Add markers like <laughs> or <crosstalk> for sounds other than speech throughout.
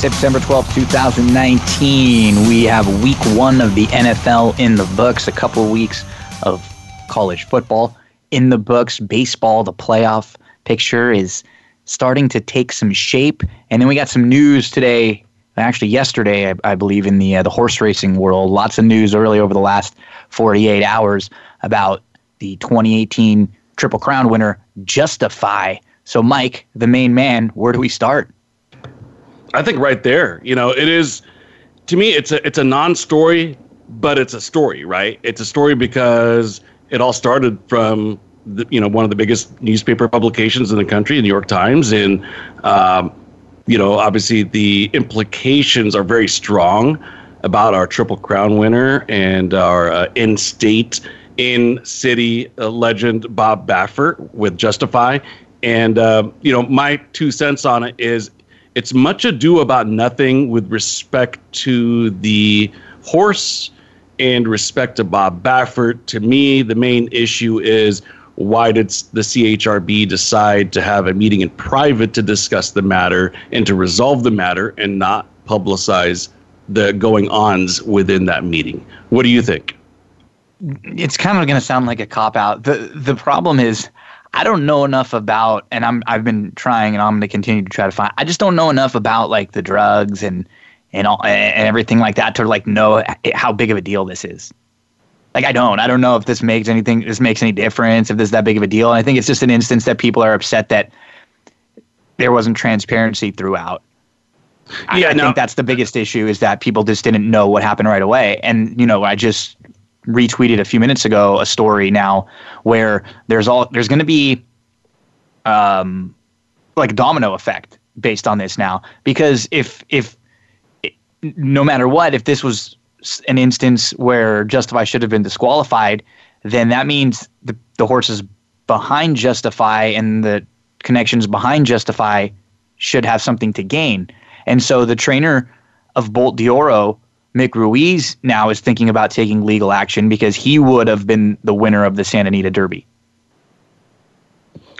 September 12th, 2019. We have week one of the NFL in the books, a couple weeks of college football in the books. Baseball, the playoff picture is starting to take some shape. And then we got some news today, actually yesterday, I, I believe, in the, uh, the horse racing world. Lots of news early over the last 48 hours about the 2018 Triple Crown winner, Justify. So, Mike, the main man, where do we start? I think right there, you know, it is to me it's a it's a non-story, but it's a story, right? It's a story because it all started from the, you know one of the biggest newspaper publications in the country, the New York Times, and um, you know obviously the implications are very strong about our Triple Crown winner and our uh, in-state, in-city uh, legend Bob Baffert with Justify. And uh, you know my two cents on it is it's much ado about nothing with respect to the horse and respect to Bob Baffert. To me, the main issue is why did the CHRB decide to have a meeting in private to discuss the matter and to resolve the matter and not publicize the going ons within that meeting? What do you think? It's kind of going to sound like a cop out. The the problem is I don't know enough about, and I'm I've been trying, and I'm going to continue to try to find. I just don't know enough about like the drugs and and all and everything like that to like know how big of a deal this is. Like I don't, I don't know if this makes anything, this makes any difference, if this is that big of a deal. And I think it's just an instance that people are upset that there wasn't transparency throughout. Yeah, I, I no. think that's the biggest issue is that people just didn't know what happened right away. And you know, I just retweeted a few minutes ago a story now where there's all there's going to be um like domino effect based on this now. Because if if no matter what if this was an instance where justify should have been disqualified then that means the the horses behind justify and the connections behind justify should have something to gain. And so the trainer of bolt d'oro Mick Ruis now is thinking about taking legal action because he would have been the winner of the Santa Anita Derby.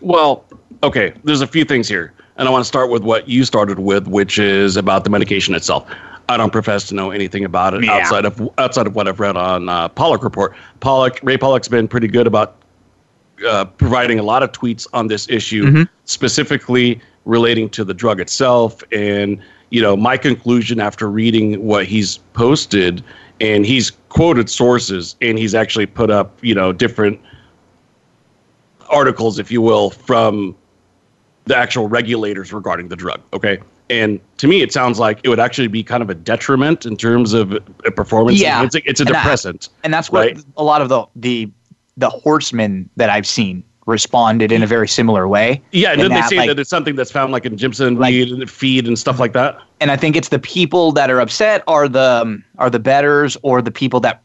Well, okay, there's a few things here. And I want to start with what you started with, which is about the medication itself. I don't profess to know anything about it yeah. outside of outside of what I've read on uh, Paulick report. Paulick Ray Paulick's been pretty good about uh, providing a lot of tweets on this issue, mm-hmm. specifically relating to the drug itself and you know, my conclusion after reading what he's posted, and he's quoted sources, and he's actually put up, you know, different articles, if you will, from the actual regulators regarding the drug. Okay. And to me, it sounds like it would actually be kind of a detriment in terms of performance. Yeah, it's a, it's a and depressant, that, and that's what right? a lot of the the the horsemen that I've seen responded in a very similar way. Yeah, and then they say like, that it's something that's found like in Jimson like, and feed and stuff like that. And I think it's the people that are upset are the um, are the bettors or the people that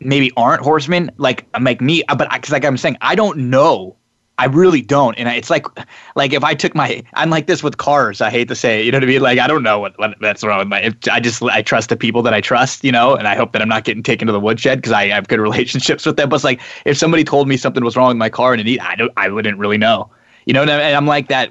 maybe aren't horsemen, like like me. But because like I'm saying, I don't know I really don't, and it's like, like if I took my, I'm like this with cars. I hate to say, it, you know what I mean? Like I don't know what, what that's wrong with my. I just I trust the people that I trust, you know, and I hope that I'm not getting taken to the woodshed because I have good <laughs> relationships with them. But it's like if somebody told me something was wrong with my car and it, I don't, I wouldn't really know, you know. And I'm like that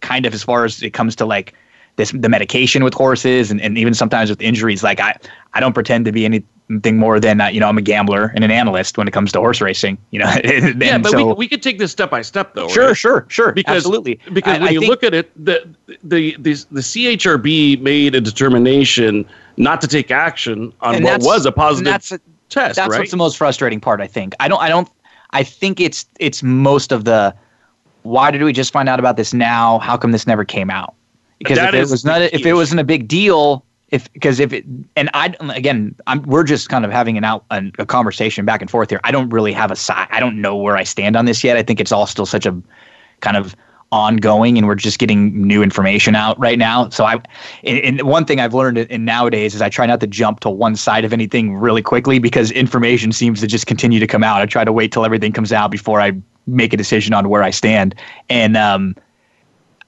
kind of as far as it comes to like this the medication with horses and, and even sometimes with injuries. Like I I don't pretend to be any thing more than uh, you know I'm a gambler and an analyst when it comes to horse racing. You know, <laughs> yeah, but so, we, we could take this step by step though. Sure, right? sure, sure. Because absolutely, because I, when I you think, look at it, the, the the the CHRB made a determination not to take action on what was a positive that's a, test. That's right? what's the most frustrating part. I think I don't I don't I think it's it's most of the why did we just find out about this now? How come this never came out? Because if it was not if it wasn't a big deal, if because if it and I again I'm we're just kind of having an out an, a conversation back and forth here. I don't really have a side. I don't know where I stand on this yet. I think it's all still such a kind of ongoing and we're just getting new information out right now. So I, and one thing I've learned in nowadays is I try not to jump to one side of anything really quickly because information seems to just continue to come out. I try to wait till everything comes out before I make a decision on where I stand. And, um,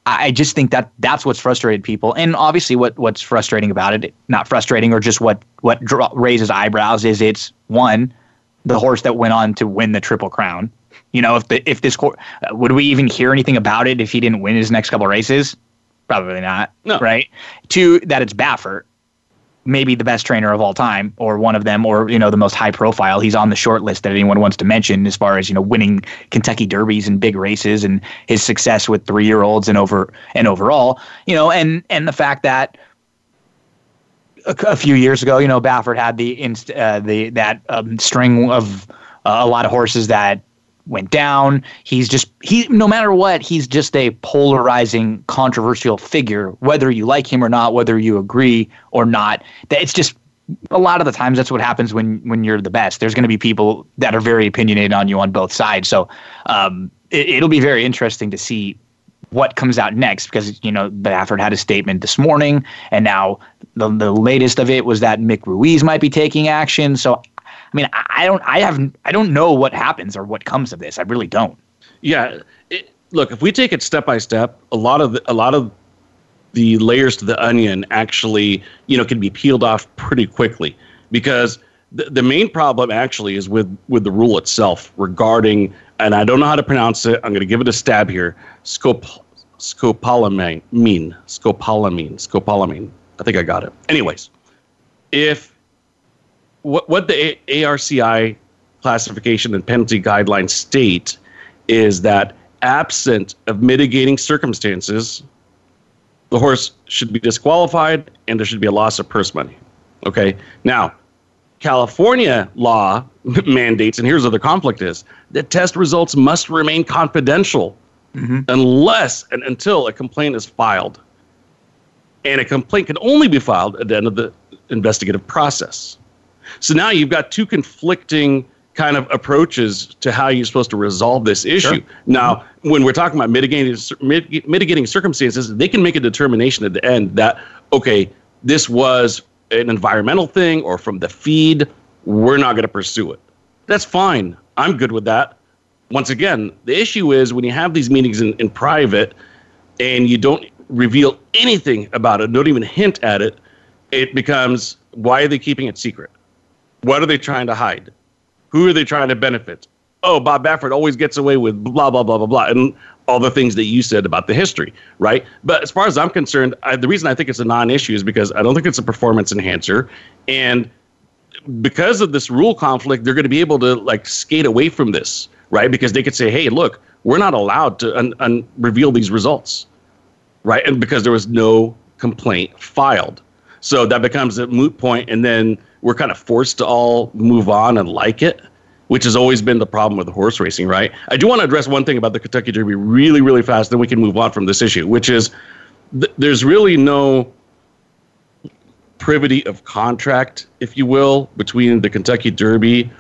I just think that that's what's frustrated people, and obviously, what what's frustrating about it, not frustrating, or just what what raises eyebrows is it's one, the horse that went on to win the triple crown. You know, if the if this uh, would we even hear anything about it if he didn't win his next couple races? Probably not. No. Right. Two, that it's Baffert maybe the best trainer of all time or one of them or you know the most high profile. He's on the short list that anyone wants to mention as far as you know winning kentucky derbies and big races and his success with three year olds and over and overall you know and and the fact that a, a few years ago you know baffert had the inst, uh, the that um, string of uh, a lot of horses that went down. He's just he no matter what, he's just a polarizing, controversial figure, whether you like him or not, whether you agree or not. It's just a lot of the times that's what happens when when you're the best. There's going to be people that are very opinionated on you on both sides. So um, it, it'll be very interesting to see what comes out next because you know Baffert had a statement this morning, and now the the latest of it was that Mick Ruis might be taking action. So I mean, I don't, I haven't, I don't know what happens or what comes of this. I really don't. Yeah. It, look, if we take it step by step, a lot of the, a lot of the layers to the onion actually, you know, can be peeled off pretty quickly because the, the main problem actually is with with the rule itself regarding, and I don't know how to pronounce it. I'm going to give it a stab here. Scop scopolamine, scopolamine, scopolamine. I think I got it. Anyways, if what what the ARCI classification and penalty guidelines state is that absent of mitigating circumstances, the horse should be disqualified and there should be a loss of purse money. Okay. Now, California law <laughs> mandates, and here's where the conflict is: that test results must remain confidential mm-hmm. unless and until a complaint is filed. And a complaint can only be filed at the end of the investigative process. So now you've got two conflicting kind of approaches to how you're supposed to resolve this issue. Sure. Now, when we're talking about mitigating mitigating circumstances, they can make a determination at the end that okay, this was an environmental thing or from the feed, we're not going to pursue it. That's fine. I'm good with that. Once again, the issue is when you have these meetings in, in private and you don't reveal anything about it, don't even hint at it, it becomes why are they keeping it secret? What are they trying to hide? Who are they trying to benefit? Oh, Bob Baffert always gets away with blah, blah, blah, blah, blah. And all the things that you said about the history, right? But as far as I'm concerned, I, the reason I think it's a non issue is because I don't think it's a performance enhancer. And because of this rule conflict, they're going to be able to like skate away from this, right? Because they could say, hey, look, we're not allowed to un- un- reveal these results, right? And because there was no complaint filed. So that becomes a moot point, and then we're kind of forced to all move on and like it, which has always been the problem with horse racing, right? I do want to address one thing about the Kentucky Derby really, really fast, then we can move on from this issue, which is th- there's really no privity of contract, if you will, between the Kentucky Derby.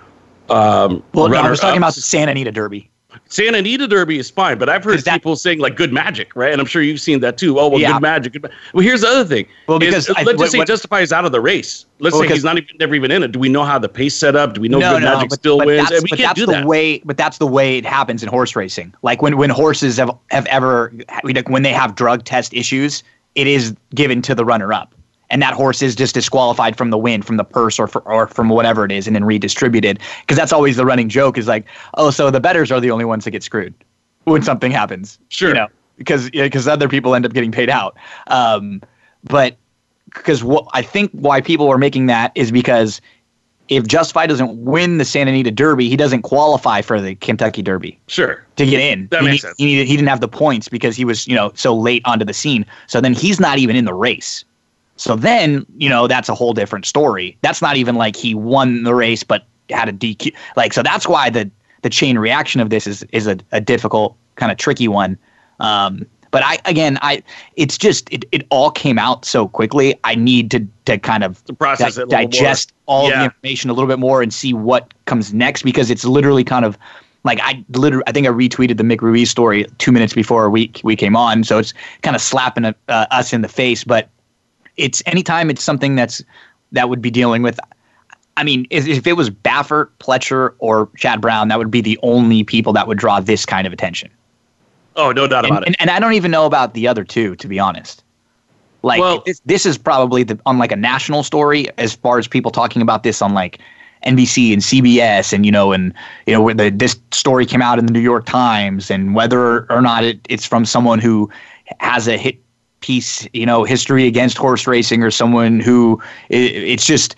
Um, well, no, I was talking about the Santa Anita Derby. Santa Anita Derby is fine, but I've heard that, people saying like good magic, right? And I'm sure you've seen that too. Oh, well, yeah. good magic. Good ma-. Well, here's the other thing. Well, because is, I, let's just say what, Justify is out of the race. Let's well, say he's not even never even in it. Do we know how the pace set up? Do we know no, good no, magic but, still but wins? That's, we can't do the that. way. But that's the way it happens in horse racing. Like when when horses have have ever when they have drug test issues, it is given to the runner up and that horse is just disqualified from the win, from the purse, or for, or from whatever it is, and then redistributed. Because that's always the running joke is like, oh, so the bettors are the only ones that get screwed when something happens. Sure. You know, because because other people end up getting paid out. Um, but because what I think why people are making that is because if Justify doesn't win the Santa Anita Derby, he doesn't qualify for the Kentucky Derby. Sure. To get in. That he, makes sense. He, needed, he didn't have the points because he was, you know, so late onto the scene. So then he's not even in the race. So then, you know, that's a whole different story. That's not even like he won the race but had a DQ. Like, so that's why the the chain reaction of this is is a, a difficult kind of tricky one. Um, but I again, I it's just it, it all came out so quickly. I need to to kind of to process di- it, digest all yeah. the information a little bit more and see what comes next because it's literally kind of Like I literally, I think I retweeted the Mick Ruis story two minutes before we we came on, so it's kind of slapping uh, us in the face. But it's anytime it's something that's that would be dealing with. I mean, if, if it was Baffert, Pletcher, or Chad Brown, that would be the only people that would draw this kind of attention. Oh, no doubt about it. And, and I don't even know about the other two, to be honest. Like Well- this, this is probably the on like a national story as far as people talking about this on like NBC and CBS and you know and you know where the this story came out in the New York Times and whether or not it, it's from someone who has a hit piece you know history against horse racing or someone who it, it's just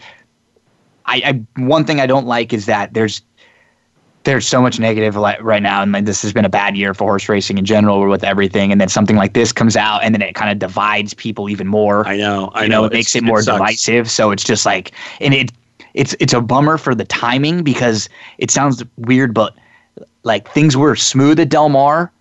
I, I one thing I don't like is that there's there's so much negative right now, and this has been a bad year for horse racing in general with everything. And then something like this comes out, and then it kind of divides people even more. I know. I you know. know, it makes it more sucks. divisive. So it's just like, and it it's it's a bummer for the timing because it sounds weird, but like things were smooth at Del Mar.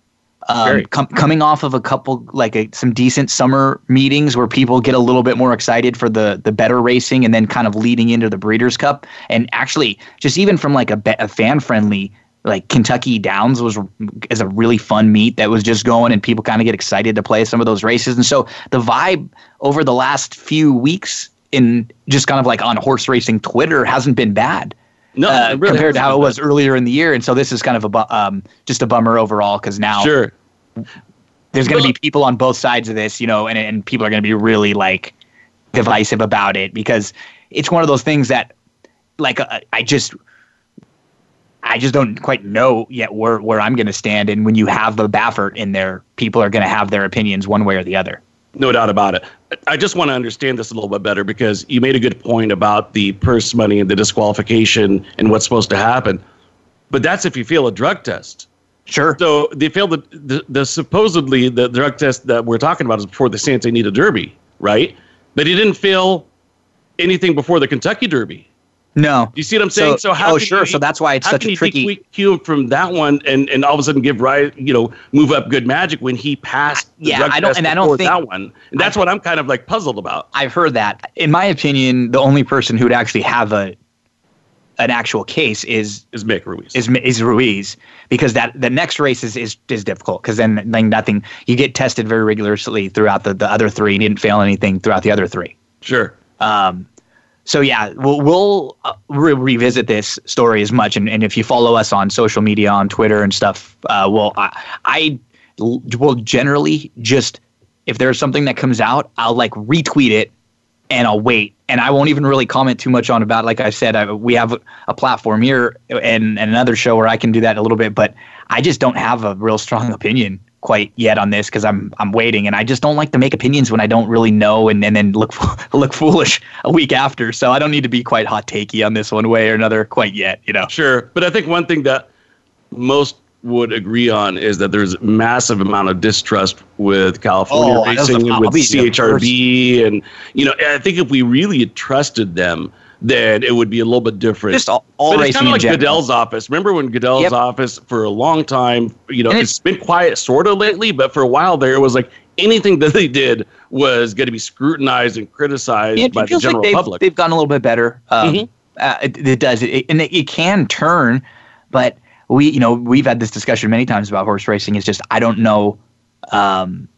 Um, com- coming off of a couple like a, some decent summer meetings where people get a little bit more excited for the the better racing and then kind of leading into the Breeders' Cup. And actually just even from like a, be- a fan friendly like Kentucky Downs was is a really fun meet that was just going and people kind of get excited to play some of those races. And so the vibe over the last few weeks in just kind of like on horse racing Twitter hasn't been bad No, uh, really compared to how it was earlier in the year and so this is kind of a bu- um, just a bummer overall because now. Sure. there's going to Well- be people on both sides of this, you know, and, and people are going to be really like divisive about it because it's one of those things that, like, uh, I just, I just don't quite know yet where where I'm going to stand. And when you have the Baffert in there, people are going to have their opinions one way or the other. No doubt about it. I just want to understand this a little bit better because you made a good point about the purse money and the disqualification and what's supposed to happen. But that's if you fail a drug test. Sure. So they failed the, the, the supposedly the drug test that we're talking about is before the Santa Anita Derby, right? But he didn't fail anything before the Kentucky Derby. No. You see what I'm saying? So- how oh, sure. you- So that's why it's such a tricky- DQ him from that one and, and all of a sudden give right, you know, move up good magic when he passed Yeah, I don't- and I don't think- that one. And that's what I'm kind of like puzzled about. I've heard that. In my opinion, the only person who would actually have a an actual case is Is Mick Ruis? is is Ruis because that the next race is is, is difficult because then then nothing you get tested very rigorously throughout the, the other three. You didn't fail anything throughout the other three. sure. Um, so yeah, we'll we'll uh, re- revisit this story as much, and, and if you follow us on social media on Twitter and stuff, uh, well, I will generally just if there's something that comes out, I'll like retweet it and I'll wait, and I won't even really comment too much on about. Like I said, I, we have a platform here and, and another show where I can do that a little bit, but I just don't have a real strong opinion quite yet on this because I'm I'm waiting, and I just don't like to make opinions when I don't really know, and, and then look <laughs> look foolish a week after. So I don't need to be quite hot takey on this one way or another quite yet, you know. Sure, but I think one thing that most would agree on is that there's massive amount of distrust with California Oh, racing and with I'll be the CHRB, and you know, I think if we really trusted them, then it would be a little bit different. Just all, all but it's kind of like general. Goodell's office. Remember when Goodell's Yep. office for a long time, you know, And it's been quiet sort of lately, but for a while there, it was like anything that they did was going to be scrutinized and criticized it by the general like they've, public. they've gotten a little bit better. Um, Mhm. uh, it, it does, it, and it, it can turn, but we, you know, we've had this discussion many times about horse racing. It's just I don't know, um,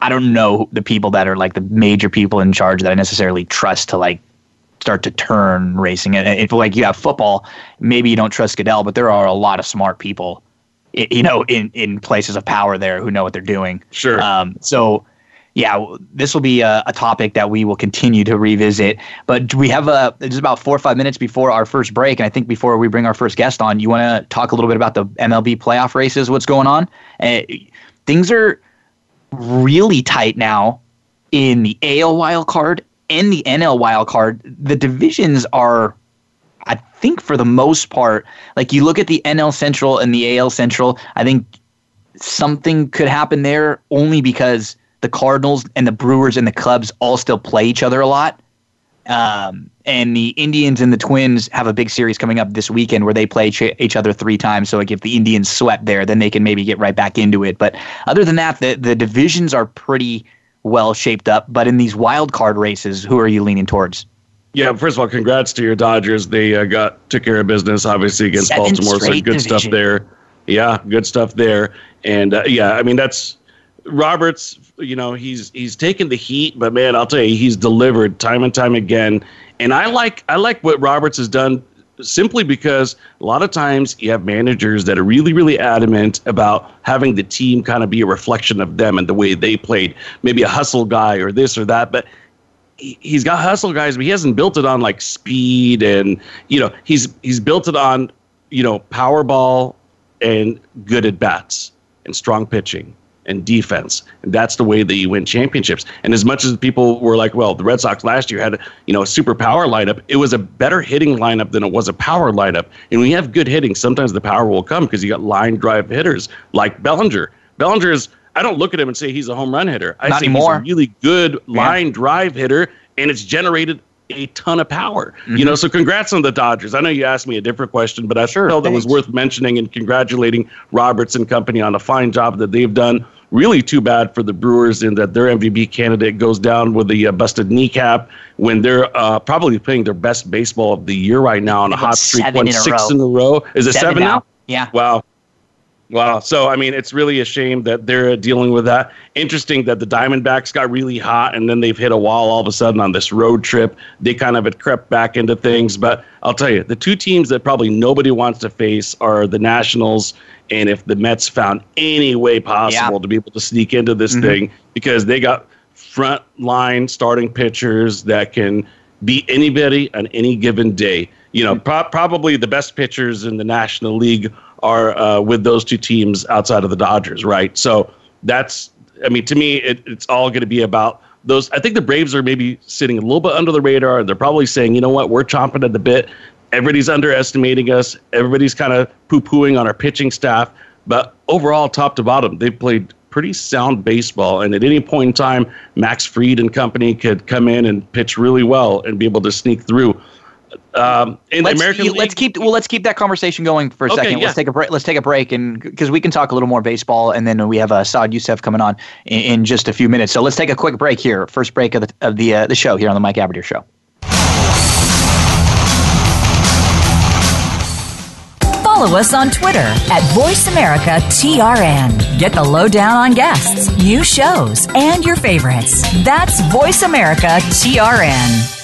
I don't know the people that are like the major people in charge that I necessarily trust to like start to turn racing. And if like you have football, maybe you don't trust Goodell, but there are a lot of smart people, you know, in in places of power there who know what they're doing. Sure. Um, so, yeah, this will be a, a topic that we will continue to revisit. But we have a just about four or five minutes before our first break, and I think before we bring our first guest on, you want to talk a little bit about the MLB playoff races, what's going on? Uh, things are really tight now in the AL wild card and the NL wild card. The divisions are I think for the most part, like you look at the NL Central and the AL Central, I think something could happen there only because the Cardinals and the Brewers and the Cubs all still play each other a lot. Um, and the Indians and the Twins have a big series coming up this weekend where they play each, each other three times. So like if the Indians swept there, then they can maybe get right back into it. But other than that, the the divisions are pretty well shaped up. But in these wild card races, who are you leaning towards? Yeah, first of all, congrats to your Dodgers. They uh, got took care of business, obviously against Seven Baltimore. So straight good stuff there. Yeah, good stuff there. And uh, yeah, I mean that's Roberts. You know he's he's taken the heat, but man, I'll tell you, he's delivered time and time again. And I like I like what Roberts has done simply because a lot of times you have managers that are really really adamant about having the team kind of be a reflection of them and the way they played. Maybe a hustle guy or this or that, but he- he's got hustle guys, but he hasn't built it on like speed and you know he's he's built it on you know power ball and good at bats and strong pitching and defense, and that's the way that you win championships. And as much as people were like, well, the Red Sox last year had you know a super power lineup, it was a better hitting lineup than it was a power lineup. And when you have good hitting, sometimes the power will come because you got line drive hitters like Bellinger. Bellinger is I don't look at him and say he's a home run hitter. I Not say anymore. he's a really good line drive hitter, and it's generated a ton of power. You know, so congrats on the Dodgers. I know you asked me a different question, but I Sure, felt it was worth mentioning and congratulating Roberts and company on a fine job that they've done. Really too bad for the Brewers in that their MVP candidate goes down with the uh, busted kneecap when they're uh, probably playing their best baseball of the year right now on a hot streak. seven Won six row. in a row. Is it seven, now? Yeah. Wow. Wow. So, I mean, it's really a shame that they're dealing with that. Interesting that the Diamondbacks got really hot and then they've hit a wall all of a sudden on this road trip. They kind of had crept back into things. But I'll tell you, the two teams that probably nobody wants to face are the Nationals and if the Mets found any way possible Yeah. to be able to sneak into this mm-hmm. thing because they got front line starting pitchers that can beat anybody on any given day. You know, mm-hmm. pro- probably the best pitchers in the National League are uh, with those two teams outside of the Dodgers, right? So that's, I mean, to me, it, it's all going to be about those. I think the Braves are maybe sitting a little bit under the radar. They're probably saying, you know what, we're chomping at the bit. Everybody's underestimating us. Everybody's kind of poo pooing on our pitching staff. But overall, top to bottom, they've played pretty sound baseball. And at any point in time, Max Fried and company could come in and pitch really well and be able to sneak through. Um, in Let's, the American League, let's keep well. Let's keep that conversation going for a Okay, second. yeah. Let's take a break. Let's take a break, and because we can talk a little more baseball, and then we have uh, Saad Yousuf coming on in, in just a few minutes. So let's take a quick break here. First break of the of the uh, the show here on the Mike Abadir Show. Follow us on Twitter at VoiceAmericaTRN. Get the lowdown on guests, new shows, and your favorites. That's VoiceAmericaTRN.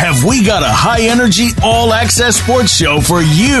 Have we got a high energy, all access sports show for you?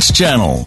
Channel.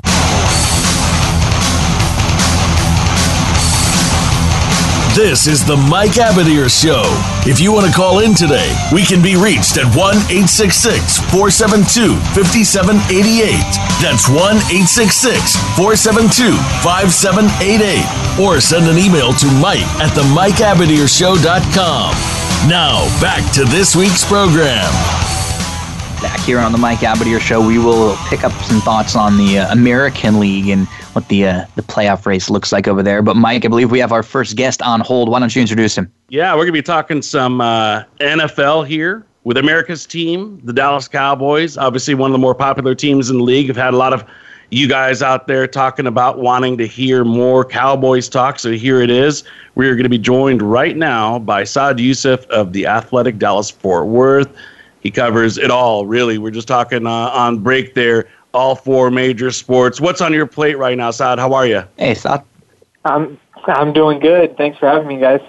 This is the Mike Abadir Show. If you want to call in today, we can be reached at 1 866 472 5788. That's 1 866 472 5788. Or send an email to Mike at the MikeAbadirshow.com. Now, back to this week's program. Back here on the Mike Abadir Show, we will pick up some thoughts on the uh, American League and what the uh, the playoff race looks like over there. But Mike, I believe we have our first guest on hold. Why don't you introduce him? Yeah, we're gonna be talking some uh, NFL here with America's team, the Dallas Cowboys. Obviously, one of the more popular teams in the league. Have had a lot of you guys out there talking about wanting to hear more Cowboys talk. So here it is. We are going to be joined right now by Saad Yousuf of the Athletic Dallas Fort Worth. He covers it all, really. We're just talking uh, on break there, all four major sports. What's on your plate right now, Saad? How are you? Hey, Saad. I'm I'm doing good. Thanks for having me, guys.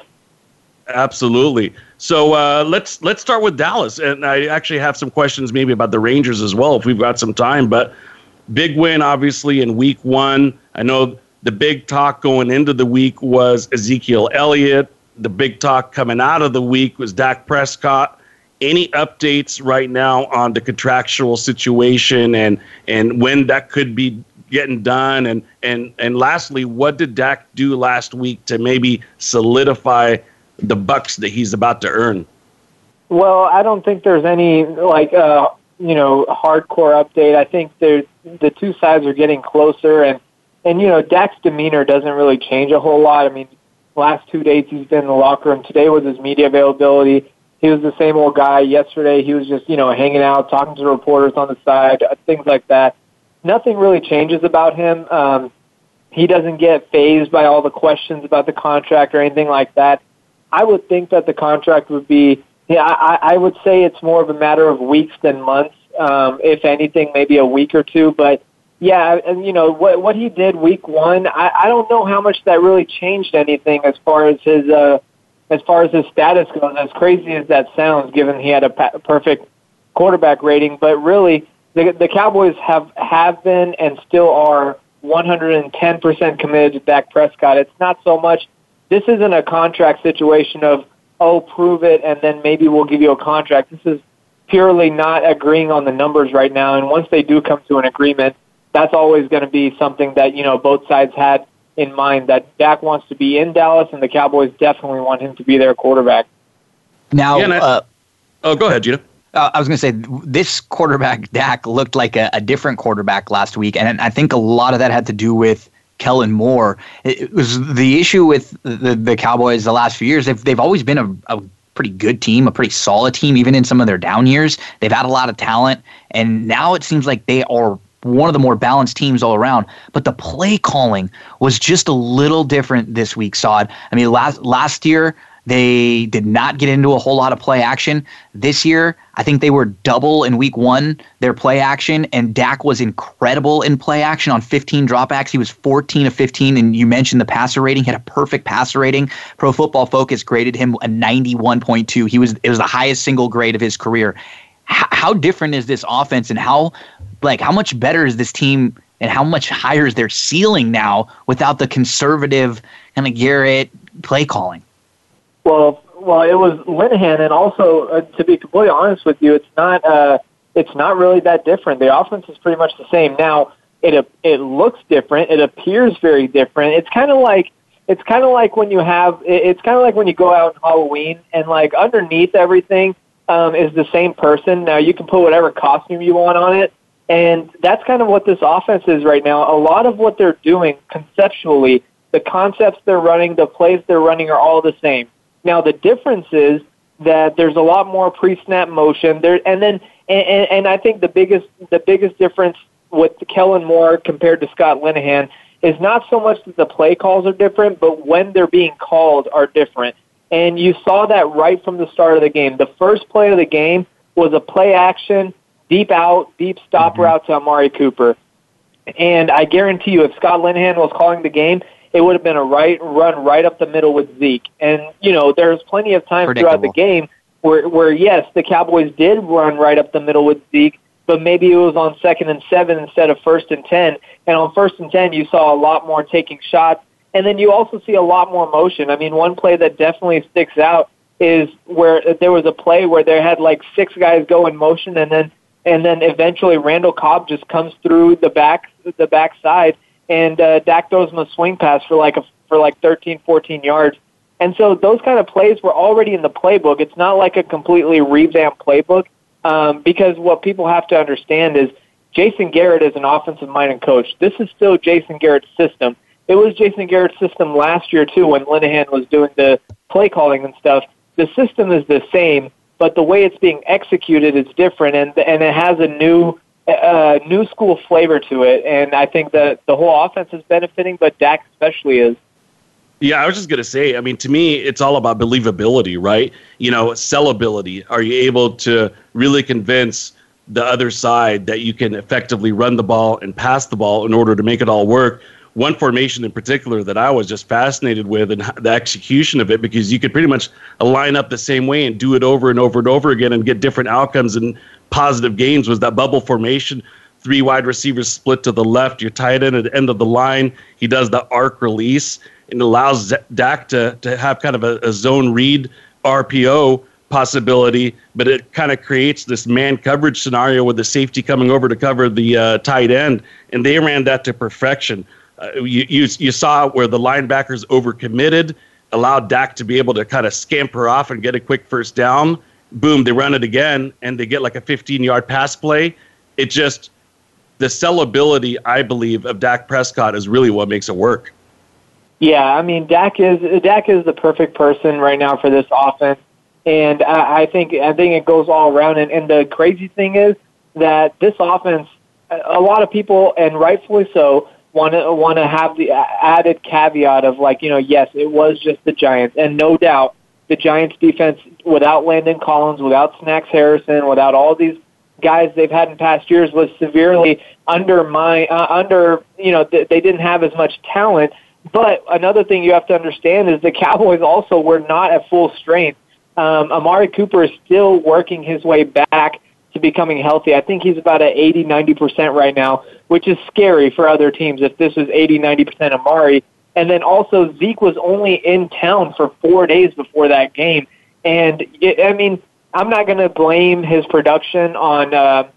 Absolutely. So uh, let's let's start with Dallas, and I actually have some questions maybe about the Rangers as well if we've got some time. But big win, obviously, in week one. I know the big talk going into the week was Ezekiel Elliott. The big talk coming out of the week was Dak Prescott. Any updates right now on the contractual situation and and when that could be getting done? And and and lastly, what did Dak do last week to maybe solidify the bucks that he's about to earn? Well, I don't think there's any like uh, you know hardcore update. I think there's the two sides are getting closer, and and you know Dak's demeanor doesn't really change a whole lot. I mean, last two days he's been in the locker room. Today was his media availability. He was the same old guy. Yesterday he was just you know hanging out, talking to reporters on the side, uh, things like that. Nothing really changes about him. Um, he doesn't get phased by all the questions about the contract or anything like that. I would think that the contract would be. Yeah, I, I would say it's more of a matter of weeks than months. Um, if anything, maybe a week or two. But yeah, and you know what what he did week one. I, I don't know how much that really changed anything as far as his uh, as far as his status goes. As crazy as that sounds, given he had a pa- perfect quarterback rating, but really the the Cowboys have have been and still are 110% committed to Dak Prescott. It's not so much this isn't a contract situation of oh prove it and then maybe we'll give you a contract. This is purely not agreeing on the numbers right now. And once they do come to an agreement, that's always going to be something that you know both sides had in mind that Dak wants to be in Dallas and the Cowboys definitely want him to be their quarterback. Now, yeah, I, uh, oh, go ahead, Gina. Uh, I was going to say this quarterback Dak looked like a, a, different quarterback last week, and I think a lot of that had to do with Kellen Moore. It was the issue with the, the Cowboys the last few years. They've, they've always been a, a pretty good team, a pretty solid team, even in some of their down years. They've had a lot of talent, and now it seems like they are one of the more balanced teams all around. But the play calling was just a little different this week, Saad. I mean, last last year they did not get into a whole lot of play action. This year, I think they were double in week one, their play action, and Dak was incredible in play action on 15 dropbacks. He was 14 of 15, and you mentioned the passer rating, had a perfect passer rating. Pro Football Focus graded him a 91.2. He was it was the highest single grade of his career. H- how different is this offense and how like how much better is this team and how much higher is their ceiling now without the conservative kind of Garrett play calling? Well, well, it was Linehan, and also uh, to be completely honest with you, it's not uh, it's not really that different. The offense is pretty much the same. Now, it it looks different. It appears very different. It's kind of like it's kind of like when you have it's kind of like when you go out on Halloween and like underneath everything um, is the same person. Now you can put whatever costume you want on it, and that's kind of what this offense is right now. A lot of what they're doing conceptually, the concepts they're running, the plays they're running are all the same. Now the difference is that there's a lot more pre-snap motion there, and then and, and I think the biggest the biggest difference with Kellen Moore compared to Scott Linehan is not so much that the play calls are different, but when they're being called are different. And you saw that right from the start of the game. The first play of the game was a play action, deep out, deep stop mm-hmm. route to Amari Cooper. And I guarantee you, if Scott Linehan was calling the game, it would have been a right run right up the middle with Zeke. And you know, there's plenty of times throughout the game where where yes, the Cowboys did run right up the middle with Zeke, but maybe it was on second and seven instead of first and ten. And on first and ten, you saw a lot more taking shots, and then you also see a lot more motion. I mean, one play that definitely sticks out is where there was a play where they had like six guys go in motion, and then and then eventually Randall Cobb just comes through the back the back side and uh, Dak throws him a swing pass for like a, for like 13, 14 yards. And so those kind of plays were already in the playbook. It's not like a completely revamped playbook. Um, because what people have to understand is Jason Garrett is an offensive minded coach. This is still Jason Garrett's system. It was Jason Garrett's system last year too when Linehan was doing the play calling and stuff. The system is the same, but the way it's being executed is different, and and it has a new uh, new school flavor to it. And I think that the whole offense is benefiting, but Dak especially is. Yeah, I was just gonna say. I mean, to me, it's all about believability, right? You know, sellability. Are you able to really convince the other side that you can effectively run the ball and pass the ball in order to make it all work? One formation in particular that I was just fascinated with and the execution of it because you could pretty much line up the same way and do it over and over and over again and get different outcomes and positive gains was that bubble formation three wide receivers split to the left, your tight end at the end of the line. He does the arc release and allows Dak to, to have kind of a, a zone read RPO possibility, but it kind of creates this man coverage scenario with the safety coming over to cover the uh, tight end, and they ran that to perfection. Uh, you, you, you saw where the linebackers overcommitted, allowed Dak to be able to kind of scamper off and get a quick first down. Boom, they run it again, and they get like a 15 yard pass play. It just, the sellability, I believe, of Dak Prescott is really what makes it work. Yeah, I mean Dak is Dak is the perfect person right now for this offense, and I, I think I think it goes all around. And, and the crazy thing is that this offense, a lot of people, and rightfully so, want to want to have the added caveat of like you know yes, it was just the Giants, and no doubt the Giants defense without Landon Collins, without Snacks Harrison, without all these guys they've had in past years was severely undermined. Uh, under you know th- they didn't have as much talent but another thing you have to understand is the Cowboys also were not at full strength. Um, Amari Cooper is still working his way back to becoming healthy. I think he's about at 80, 90% right now, which is scary for other teams if this was 80, 90% Amari. And then also Zeke was only in town for four days before that game. And it, I mean, I'm not going to blame his production on, uh,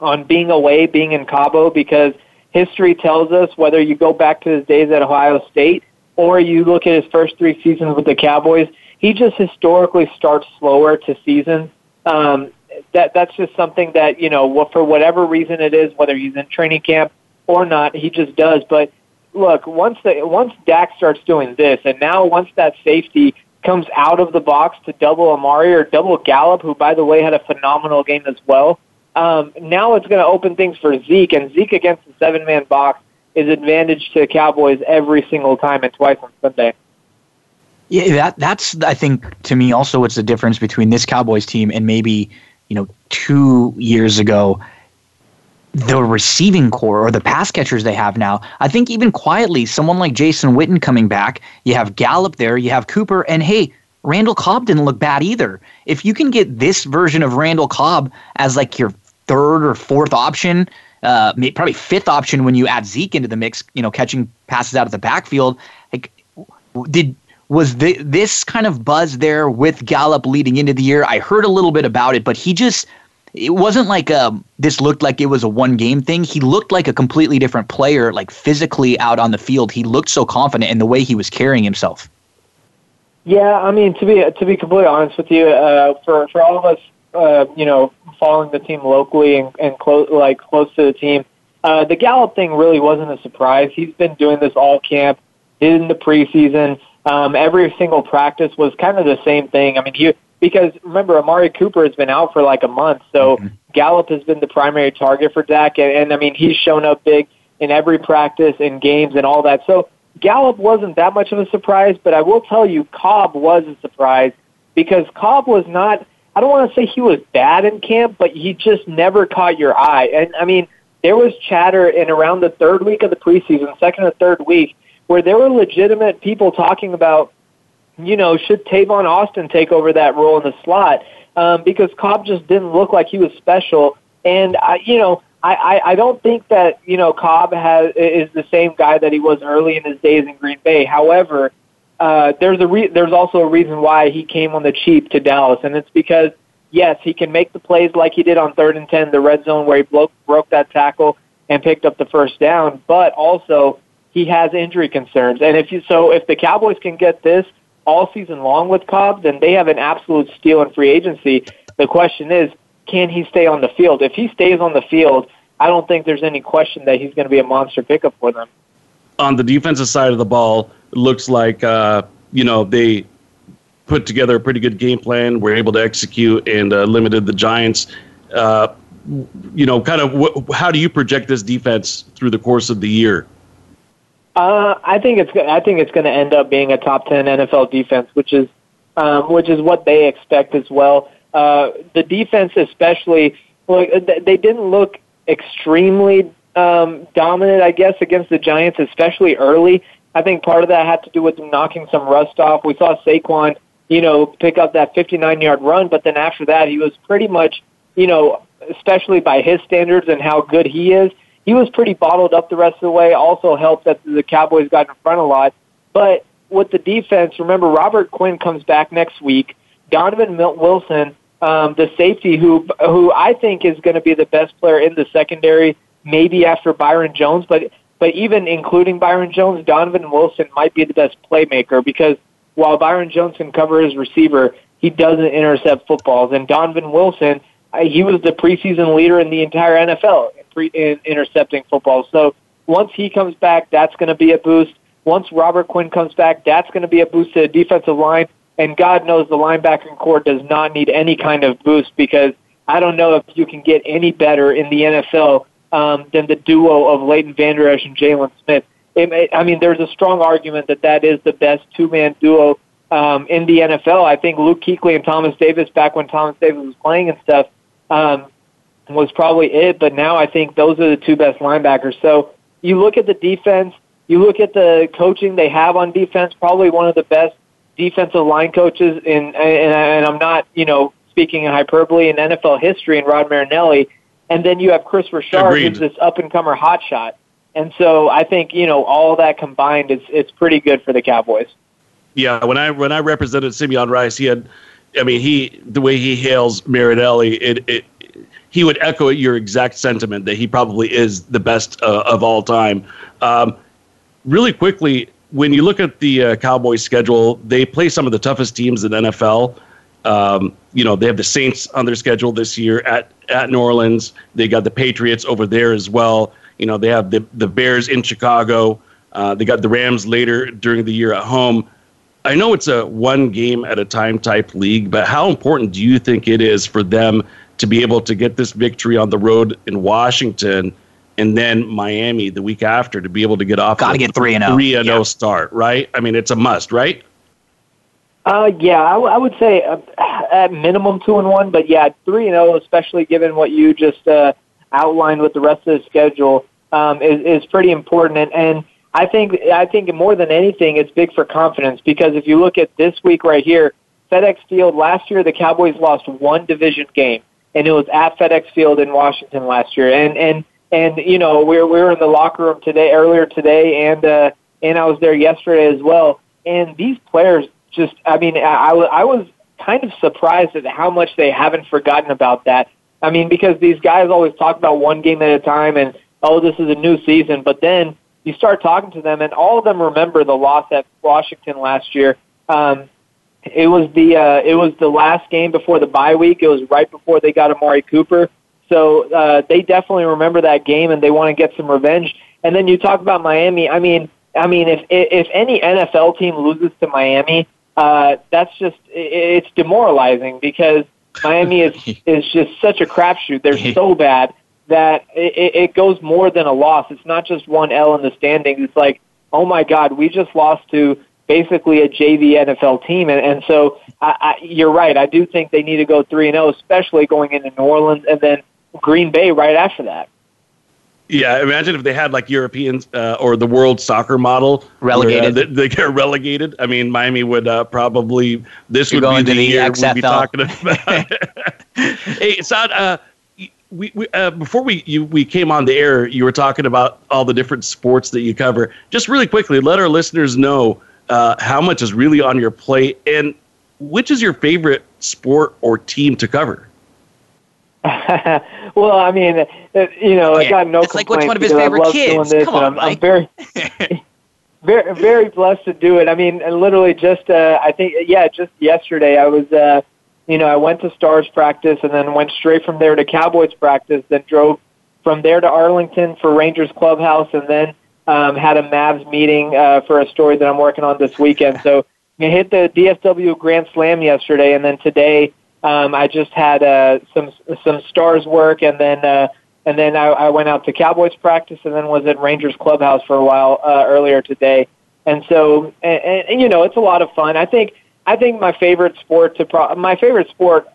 on being away, being in Cabo because – history tells us, whether you go back to his days at Ohio State or you look at his first three seasons with the Cowboys, he just historically starts slower to seasons. Um, that that's just something that you know, for whatever reason it is, whether he's in training camp or not, he just does. But look, once the once Dak starts doing this, and now once that safety comes out of the box to double Amari or double Gallup, who by the way had a phenomenal game as well. Um, now it's going to open things for Zeke, and Zeke against the seven man box is advantage to the Cowboys every single time and twice on Sunday. Yeah, that that's I think to me also what's the difference between this Cowboys team and maybe you know two years ago the receiving corps or the pass catchers they have now. I think even quietly, someone like Jason Witten coming back, you have Gallup there, you have Cooper, and hey, Randall Cobb didn't look bad either. If you can get this version of Randall Cobb as like your third or fourth option, uh, probably fifth option when you add Zeke into the mix. You know, catching passes out of the backfield. Like, did was the, this kind of buzz there with Gallup leading into the year? I heard a little bit about it, but he just it wasn't like um, this looked like it was a one game thing. He looked like a completely different player, like physically out on the field. He looked so confident in the way he was carrying himself. Yeah, I mean to be to be completely honest with you, uh, for for all of us uh, you know, following the team locally and, and close, like close to the team. Uh, the Gallup thing really wasn't a surprise. He's been doing this all camp, in the preseason. Um, every single practice was kind of the same thing. I mean, he because remember Amari Cooper has been out for like a month, so mm-hmm. Gallup has been the primary target for Dak, and, and I mean he's shown up big in every practice in games and all that. So Gallup wasn't that much of a surprise, but I will tell you Cobb was a surprise because Cobb was not I don't want to say he was bad in camp, but he just never caught your eye. And I mean, there was chatter in around the third week of the preseason, second or third week, where there were legitimate people talking about, you know, should Tavon Austin take over that role in the slot? Um, because Cobb just didn't look like he was special. And I, you know, I, I, I don't think that you know Cobb has is the same guy that he was early in his days in Green Bay. However, uh, there's a re- there's also a reason why he came on the cheap to Dallas, and it's because yes, he can make the plays like he did on third and ten, the red zone where he broke broke that tackle and picked up the first down, but also he has injury concerns. And if you so if the Cowboys can get this all season long with Cobb, then they have an absolute steal in free agency. The question is, can he stay on the field? If he stays on the field, I don't think there's any question that he's going to be a monster pickup for them. On the defensive side of the ball, it looks like uh, you know they put together a pretty good game plan. Were able to execute and uh, limited the Giants. Uh, you know, kind of wh- how do you project this defense through the course of the year? Uh, I think it's I think it's going to end up being a top ten NFL defense, which is um, which is what they expect as well. Uh, the defense, especially, look, they didn't look extremely um, dominant, I guess, against the Giants, especially early. I think part of that had to do with them knocking some rust off. We saw Saquon, you know, pick up that 59-yard run, but then after that, he was pretty much, you know, especially by his standards and how good he is, he was pretty bottled up the rest of the way. Also helped that the Cowboys got in front a lot. But with the defense, remember Robert Quinn comes back next week. Donovan Wilson, um, the safety, who who I think is going to be the best player in the secondary, maybe after Byron Jones, but but even including Byron Jones, Donovan Wilson might be the best playmaker because while Byron Jones can cover his receiver, he doesn't intercept footballs. And Donovan Wilson, he was the preseason leader in the entire NFL pre- in intercepting footballs. So once he comes back, that's going to be a boost. Once Robert Quinn comes back, that's going to be a boost to the defensive line. And God knows the linebacking corps does not need any kind of boost because I don't know if you can get any better in the NFL um, than the duo of Leighton Vander Esch and Jaylon Smith. It, I mean, there's a strong argument that that is the best two-man duo um, in the NFL. I think Luke Kuechly and Thomas Davis, back when Thomas Davis was playing and stuff, um, was probably it. But now I think those are the two best linebackers. So you look at the defense, you look at the coaching they have on defense. Probably one of the best defensive line coaches in, and, and I'm not, you know, speaking in hyperbole in NFL history. And Rod Marinelli, and then you have Kris Richard, who's this up and comer hotshot. And so I think you know all that combined, it's it's pretty good for the Cowboys. Yeah, when I when I represented Simeon Rice, he had, I mean, he the way he hails Marinelli, it, it he would echo your exact sentiment that he probably is the best uh, of all time. Um, really quickly, when you look at the uh, Cowboys schedule, they play some of the toughest teams in NFL. Um, you know, they have the Saints on their schedule this year at at New Orleans. They got the Patriots over there as well. You know, they have the the Bears in Chicago. Uh, they got the Rams later during the year at home. I know it's a one game at a time type league, but how important do you think it is for them to be able to get this victory on the road in Washington and then Miami the week after to be able to get off got to get 3 and 0 3 and 0 start, right? I mean, it's a must, right? Uh, yeah, I, w- I would say uh, at minimum two and one, but yeah, three and zero, especially given what you just uh, outlined with the rest of the schedule, um, is is pretty important. And, and I think I think more than anything, it's big for confidence because if you look at this week right here, FedEx Field last year, the Cowboys lost one division game, and it was at FedEx Field in Washington last year. And and and you know we're we were in the locker room today earlier today, and uh, and I was there yesterday as well. And these players just, I mean, I, I was kind of surprised at how much they haven't forgotten about that. I mean, because these guys always talk about one game at a time and, oh, this is a new season. But then you start talking to them, and all of them remember the loss at Washington last year. Um, it was the uh, it was the last game before the bye week. It was right before they got Amari Cooper, so uh, they definitely remember that game and they want to get some revenge. And then you talk about Miami. I mean, I mean, if if any NFL team loses to Miami, uh, that's just it's demoralizing because Miami is <laughs> is just such a crapshoot. They're so <laughs> bad that it, it goes more than a loss. It's not just one L in the standings. It's like, oh my God, we just lost to basically a JV NFL team, and, and so I, I, you're right. I do think they need to go three and zero, especially going into New Orleans and then Green Bay right after that. Yeah, imagine if they had like Europeans uh, or the world soccer model relegated. Where, uh, they, they, get relegated. I mean, Miami would uh, probably this You're would be the, the year XFL. we'd be talking about. <laughs> <laughs> hey, Saad, uh, we, we uh, before we you we came on the air, you were talking about all the different sports that you cover. Just really quickly, let our listeners know uh, how much is really on your plate, and which is your favorite sport or team to cover. <laughs> well, I mean, uh, you know, I got no it's complaints. like which one of his favorite kids? Come on, I'm, I'm, very, <laughs> very, very blessed to do it. I mean, literally just, uh, I think, yeah, just yesterday I was, uh, you know, I went to Stars practice and then went straight from there to Cowboys practice, then drove from there to Arlington for Rangers Clubhouse, and then um, had a Mavs meeting uh, for a story that I'm working on this weekend. So I hit the DFW Grand Slam yesterday, and then today um, I just had uh, some some Stars work, and then uh, and then I, I went out to Cowboys practice, and then was at Rangers Clubhouse for a while uh, earlier today. And so, and, and, and you know, it's a lot of fun. I think I think my favorite sport to pro- my favorite sport.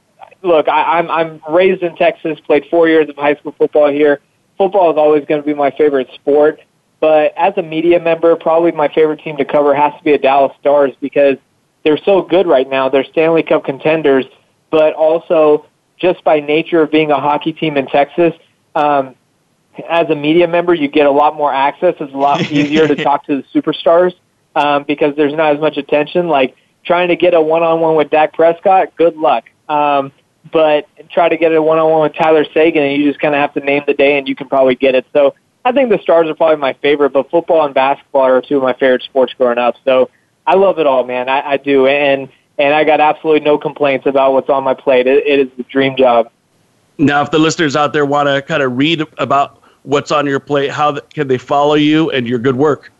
Look, I, I'm I'm raised in Texas, played four years of high school football here. Football is always going to be my favorite sport. But as a media member, probably my favorite team to cover has to be a Dallas Stars because they're so good right now. They're Stanley Cup contenders, but also just by nature of being a hockey team in Texas, um, as a media member, you get a lot more access. It's a lot <laughs> easier to talk to the superstars um, because there's not as much attention. Like trying to get a one-on-one with Dak Prescott, good luck. Um, but try to get a one-on-one with Tyler Seguin, and you just kind of have to name the day, and you can probably get it. So I think the Stars are probably my favorite, but football and basketball are two of my favorite sports growing up. So I love it all, man. I, I do, and and I got absolutely no complaints about what's on my plate. It, it is the dream job. Now, if the listeners out there want to kind of read about what's on your plate, how can they follow you and your good work?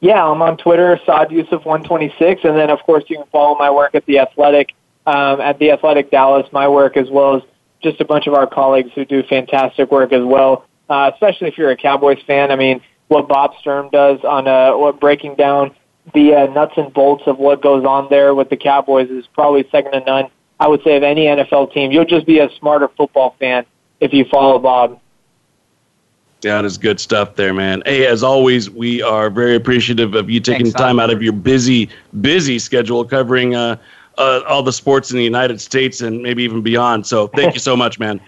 Yeah, I'm on Twitter, Saad Yousuf 126, and then of course you can follow my work at the Athletic, um, at the Athletic Dallas, my work as well as just a bunch of our colleagues who do fantastic work as well. Uh, especially if you're a Cowboys fan. I mean, what Bob Sturm does on uh, what breaking down the uh, nuts and bolts of what goes on there with the Cowboys is probably second to none. I would say of any NFL team, you'll just be a smarter football fan if you follow Bob. Yeah, that is good stuff there, man. Hey, as always, we are very appreciative of you taking Thanks, time Tom. out of your busy, busy schedule covering uh, uh, all the sports in the United States and maybe even beyond. So thank <laughs> you so much, man.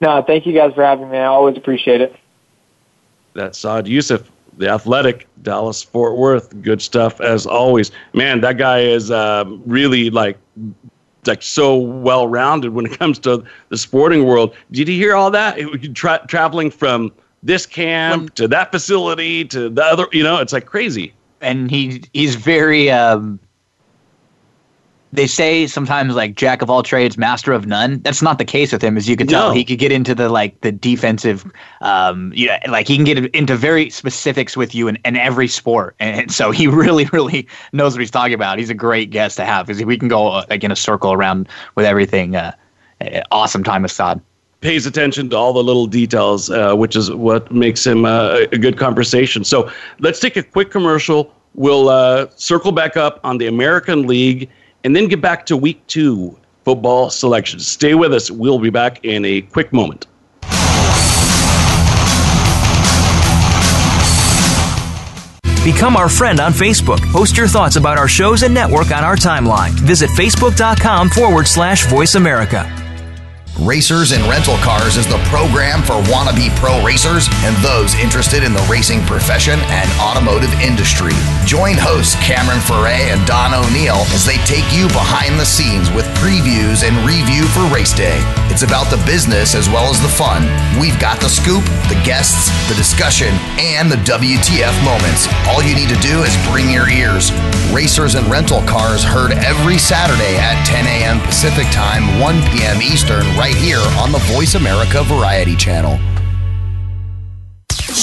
No, thank you guys for having me. I always appreciate it. That's Saad Yousuf, the athletic, Dallas Fort Worth. Good stuff as always. Man, that guy is uh, really like like so well rounded when it <laughs> comes to the sporting world. Did you hear all that? It, tra- traveling from this camp to that facility to the other, you know, it's like crazy. and he he's very um they say sometimes like jack of all trades master of none that's not the case with him as you can tell No. he could get into the like the defensive um yeah like he can get into very specifics with you in, in every sport and so he <laughs> really really knows what he's talking about he's a great guest to have because we can go uh, like in a circle around with everything uh uh, awesome time assad pays attention to all the little details, uh, which is what makes him uh, a good conversation. So let's take a quick commercial. We'll uh, circle back up on the American League and then get back to week two football selections. Stay with us. We'll be back in a quick moment. Become our friend on Facebook. Post your thoughts about our shows and network on our timeline. Visit facebook.com forward slash voice America. Racers and Rental Cars is the program for wannabe pro racers and those interested in the racing profession and automotive industry. Join hosts Cameron Foray and Don O'Neill as they take you behind the scenes with previews and review for race day. It's about the business as well as the fun. We've got the scoop, the guests, the discussion, and the WTF moments. All you need to do is bring your ears. Racers and Rental Cars heard every Saturday at 10 a.m. Pacific Time, 1 p.m. Eastern, right here on the Voice America Variety Channel.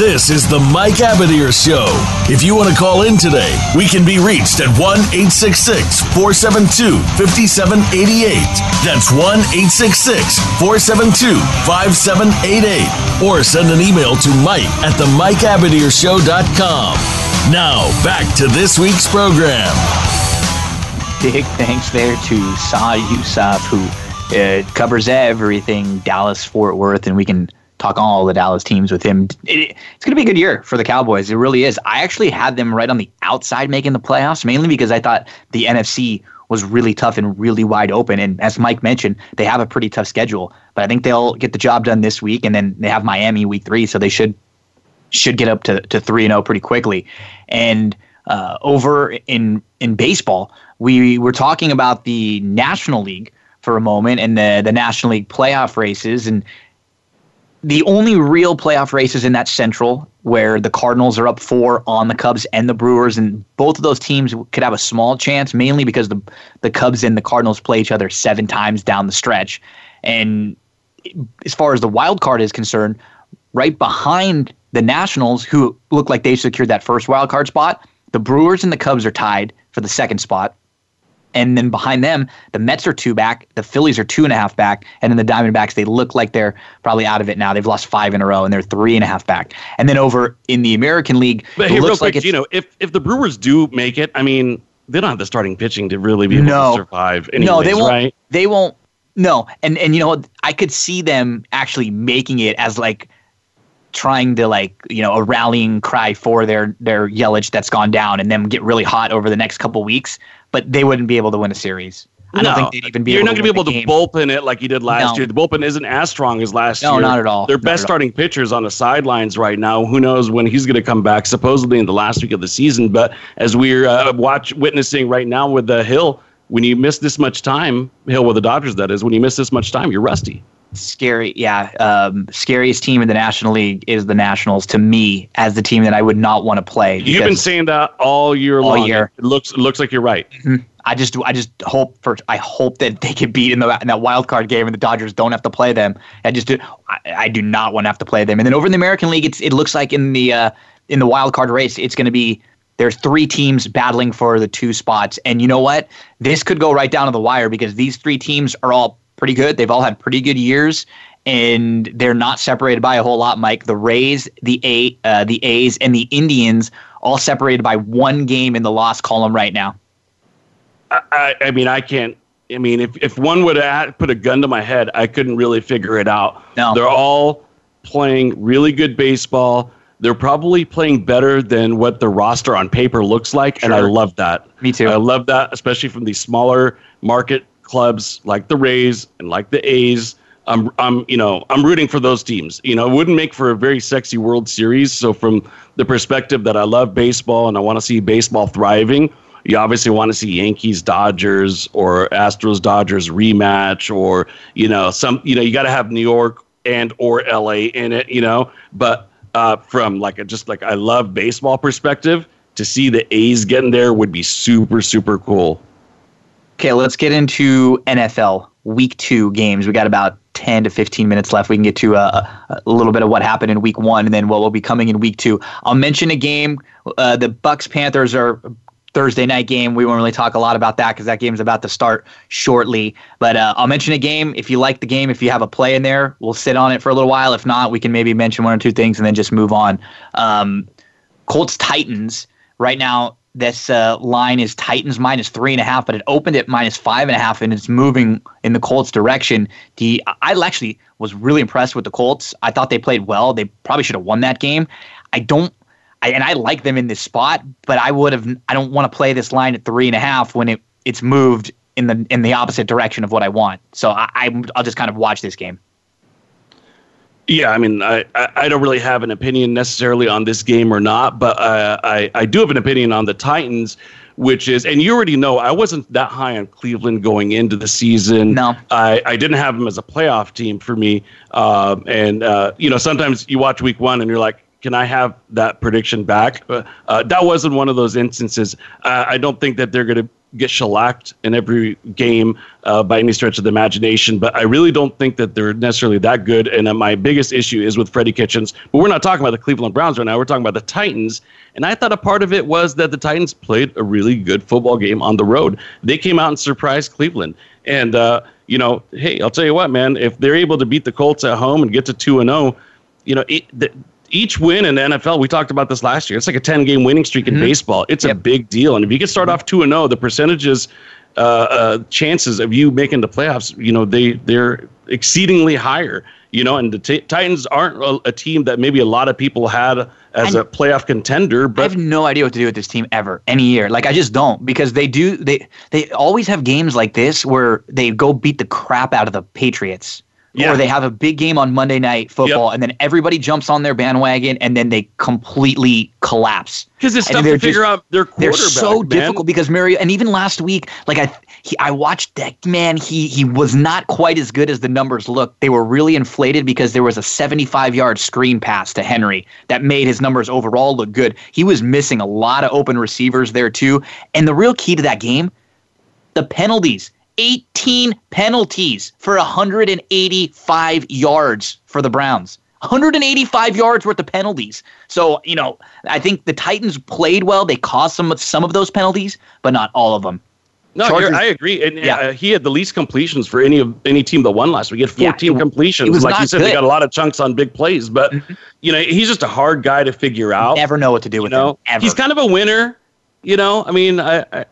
This is the Mike Abadir Show. If you want to call in today, we can be reached at 1 866 472 5788. That's 1 866 472 5788. Or send an email to Mike at the Mike MikeAbadirshow.com. Now, back to this week's program. big thanks there to Saad Yousuf, who uh, covers everything Dallas Fort Worth, and we can talk all the Dallas teams with him. It, it's going to be a good year for the Cowboys. It really is. I actually had them right on the outside making the playoffs, mainly because I thought the NFC was really tough and really wide open. And as Mike mentioned, they have a pretty tough schedule, but I think they'll get the job done this week, and then they have Miami week three, so they should should get up to to three and zero pretty quickly. And uh, over in in baseball, we were talking about the National League for a moment and the the National League playoff races and the only real playoff races in that central where the Cardinals are up four on the Cubs and the Brewers, and both of those teams could have a small chance, mainly because the the Cubs and the Cardinals play each other seven times down the stretch. And as far as the wild card is concerned, right behind the Nationals, who look like they secured that first wild card spot, the Brewers and the Cubs are tied for the second spot. And then behind them, the Mets are two back, the Phillies are two and a half back, and then the Diamondbacks, they look like they're probably out of it now. They've lost five in a row, and they're three and a half back. And then over in the American League, but it hey, looks real like quick, it's you know, if if the Brewers do make it, I mean, they don't have the starting pitching to really be able No. to survive. Anyways, no, they won't. Right? They won't. No, and and you know? I could see them actually making it as like trying to like you know a rallying cry for their their Yelich that's gone down, and them get really hot over the next couple weeks. But they wouldn't be able to win a series. I don't No. think they'd even be. You're not going to be able to game. bullpen it like you did last No. year. The bullpen isn't as strong as last No, year. No, not at all. Their Not best all. starting pitchers on the sidelines right now. Who knows when he's going to come back? Supposedly in the last week of the season. But as we're uh, watch witnessing right now with the Hill, when you miss this much time, Hill with the Dodgers, that is, when you miss this much time, you're rusty. Scary, yeah. Um, scariest team in the National League is the Nationals to me as the team that I would not want to play. You've been saying that all year All long. year. It looks it looks like you're right. I just I just hope for I hope that they get beat in the in that wild card game and the Dodgers don't have to play them. I just do I, I do not want to have to play them. And then over in the American League, it's it looks like in the uh, in the wild card race, it's going to be there's three teams battling for the two spots. And you know what? This could go right down to the wire because these three teams are all pretty good. They've all had pretty good years. And they're not separated by a whole lot, Mike. The Rays, the A, uh, the A's, and the Indians all separated by one game in the loss column right now. I, I mean, I can't. I mean, if, if one would have put a gun to my head, I couldn't really figure it out. No. They're all playing really good baseball. They're probably playing better than what the roster on paper looks like, and I love that. Me too. I love that, especially from these smaller market clubs like the Rays and like the A's. I'm, I'm, you know, I'm rooting for those teams. You know, it wouldn't make for a very sexy World Series. So, from the perspective that I love baseball and I want to see baseball thriving, you obviously want to see Yankees, Dodgers, or Astros, Dodgers rematch, or you know, some, you know, you got to have New York and or LA in it. You know, but uh, from like a just like I love baseball perspective, to see the A's getting there would be super, super cool. Okay, let's get into NFL week two games. We got about 10 to 15 minutes left. We can get to uh, a, a little bit of what happened in week one and then what will be coming in week two. I'll mention a game. Uh, the Bucks Panthers are Thursday night game. We won't really talk a lot about that because that game's about to start shortly. But uh, I'll mention a game. If you like the game, if you have a play in there, we'll sit on it for a little while. If not, we can maybe mention one or two things and then just move on. Um, Colts Titans right now. This uh, line is Titans minus three and a half, but it opened at minus five and a half, and it's moving in the Colts' direction. The I actually was really impressed with the Colts. I thought they played well. They probably should have won that game. I don't, I, and I like them in this spot, but I would have. I don't want to play this line at three and a half when it it's moved in the in the opposite direction of what I want. So I, I I'll just kind of watch this game. Yeah, I mean, I, I, don't really have an opinion necessarily on this game or not, but uh, I, I do have an opinion on the Titans, which is, and you already know, I wasn't that high on Cleveland going into the season. No. I, I didn't have them as a playoff team for me. Um, and, uh, you know, sometimes you watch week one and you're like, can I have that prediction back? Uh, uh, that wasn't one of those instances. Uh, I don't think that they're going to get shellacked in every game uh, by any stretch of the imagination, but I really don't think that they're necessarily that good. And uh, my biggest issue is with Freddie Kitchens. But we're not talking about the Cleveland Browns right now. We're talking about the Titans. And I thought a part of it was that the Titans played a really good football game on the road. They came out and surprised Cleveland. And, uh, you know, hey, I'll tell you what, man, if they're able to beat the Colts at home and get to 2 and 0, you know, it, the, each win in the NFL, we talked about this last year. It's like a 10 game winning streak in baseball. It's a big deal. And if you can start off 2 and 0, the percentages uh, uh, chances of you making the playoffs, you know, they they're exceedingly higher. You know, and the t- Titans aren't a, a, team that maybe a lot of people had as a playoff contender. But I have no idea what to do with this team ever any year. Like I just don't because they do they they always have games like this where they go beat the crap out of the Patriots yeah. or they have a big game on Monday night football, yep. and then everybody jumps on their bandwagon, and then they completely collapse. Because it's tough to figure just, out their quarterback. They're so man. difficult because Mario, and even last week, like I, he, I watched that man. He he was not quite as good as the numbers looked. They were really inflated because there was a 75 yard screen pass to Henry that made his numbers overall look good. He was missing a lot of open receivers there too, and the real key to that game, the penalties 18 penalties for 185 yards for the Browns. 185 yards worth of penalties. So, you know, I think the Titans played well. They caused some of some of those penalties, but not all of them. No, I agree. And yeah. Uh, he had the least completions for any of any team that won last week. He had 14 yeah, it, completions. It like you said, good. they got a lot of chunks on big plays, but mm-hmm. you know, he's just a hard guy to figure out. Never know what to do with you know? him. Ever. He's kind of a winner. You know, I mean, I, I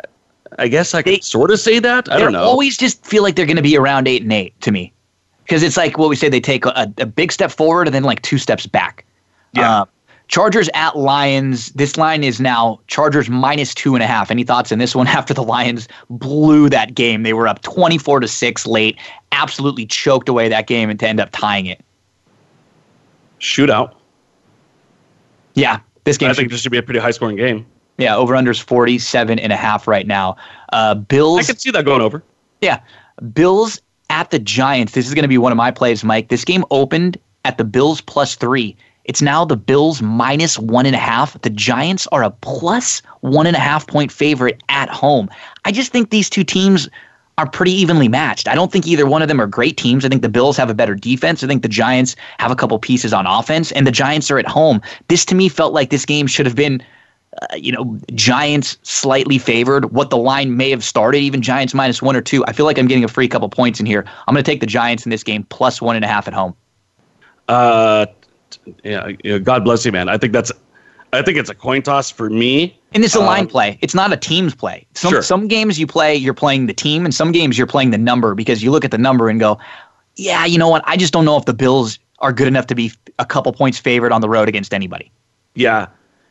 I guess I could sort of say that. I don't know. Always just feel like they're going to be around eight and eight to me, because it's like what we say they take a, a, big step forward and then like two steps back. Yeah. Uh, Chargers at Lions. This line is now Chargers minus two and a half. Any thoughts in this one <laughs> after the Lions blew that game? They were up 24 to 6 late, absolutely choked away that game and to end up tying it. Shootout. Yeah. This game I think this should be a pretty high scoring game. Yeah, over unders 47 and a half right now. Uh, Bills. I can see that going over. Yeah. Bills at the Giants. This is going to be one of my plays, Mike. This game opened at the Bills plus three. It's now the Bills minus one and a half. The Giants are a plus one and a half point favorite at home. I just think these two teams are pretty evenly matched. I don't think either one of them are great teams. I think the Bills have a better defense. I think the Giants have a couple pieces on offense, and the Giants are at home. This to me felt like this game should have been uh, you know, Giants slightly favored. What the line may have started, even Giants minus one or two. I feel like I'm getting a free couple points in here. I'm going to take the Giants in this game plus one and a half at home. Uh, yeah, God bless you, man. I think that's, I think it's a coin toss for me. And it's a line um, play. It's not a team's play. Some sure. some games you play, you're playing the team, and some games you're playing the number because you look at the number and go, yeah, you know what? I just don't know if the Bills are good enough to be a couple points favored on the road against anybody. Yeah,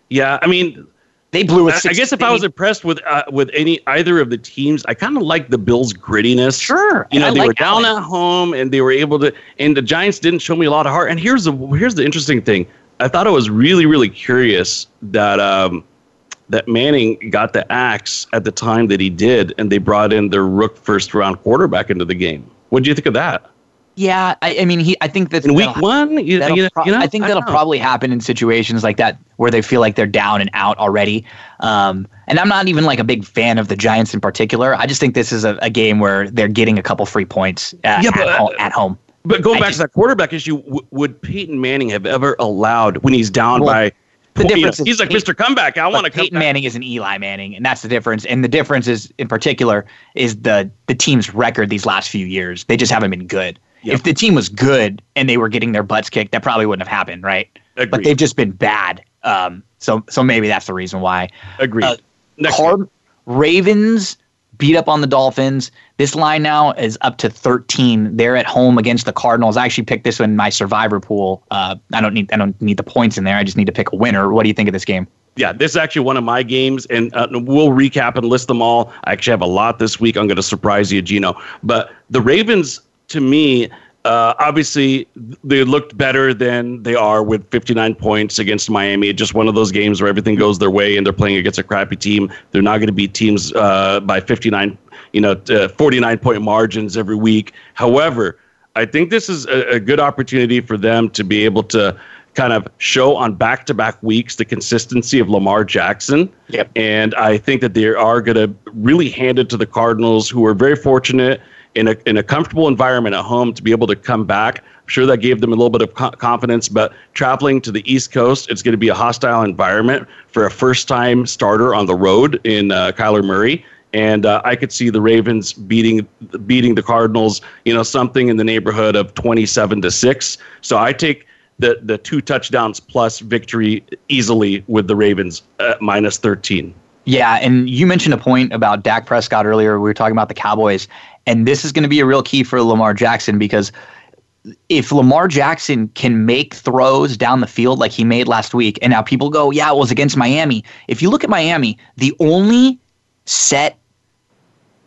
yeah, I mean, they blew a. I guess if I was impressed with uh, with any either of the teams, I kind of like the Bills' grittiness. Sure, you know they like were down at home and they were able to, and the Giants didn't show me a lot of heart. And here's the here's the interesting thing. I thought it was really really curious that um, that Manning got the axe at the time that he did, and they brought in their rook first round quarterback into the game. What do you think of that? Yeah, I, I, mean, he. I think that in week one, you, you, pro- you know, I think that'll probably happen in situations like that where they feel like they're down and out already. Um, and I'm not even like a big fan of the Giants in particular. I just think this is a, a game where they're getting a couple free points at, yeah, but, at, home, at home. But going I back just, to that quarterback issue, w- would Peyton Manning have ever allowed when he's down well, by? The difference you know, he's like Mr. Comeback. I want to. Peyton Manning is an Eli Manning, and that's the difference. And the difference is, in particular, is the the team's record these last few years. They just haven't been good. Yep. If the team was good and they were getting their butts kicked, that probably wouldn't have happened, right? Agreed. But they've just been bad. Um, so so maybe that's the reason why. Agreed. Uh, Card- Ravens beat up on the Dolphins. This line now is up to 13. They're at home against the Cardinals. I actually picked this one in my survivor pool. Uh, I don't need I don't need the points in there. I just need to pick a winner. What do you think of this game? yeah, this is actually one of my games, and uh, we'll recap and list them all. I actually have a lot this week. I'm going to surprise you, Gino. But the Ravens to me, uh, obviously, they looked better than they are with 59 points against Miami. Just one of those games where everything goes their way and they're playing against a crappy team. They're not going to beat teams uh, by 59, you know, uh, 49 point margins every week. However, I think this is a, a good opportunity for them to be able to kind of show on back to back weeks the consistency of Lamar Jackson. Yep. And I think that they are going to really hand it to the Cardinals, who are very fortunate in a in a comfortable environment at home to be able to come back. I'm sure that gave them a little bit of co- confidence, but traveling to the East Coast, it's going to be a hostile environment for a first time starter on the road in uh, Kyler Murray. And uh, I could see the Ravens beating beating the Cardinals, you know, something in the neighborhood of 27 to six. So I take the the two touchdowns plus victory easily with the Ravens at minus 13. Yeah, and you mentioned a point about Dak Prescott earlier. We were talking about the Cowboys, and this is going to be a real key for Lamar Jackson because if Lamar Jackson can make throws down the field like he made last week, and now people go, yeah, it was against Miami. If you look at Miami, the only set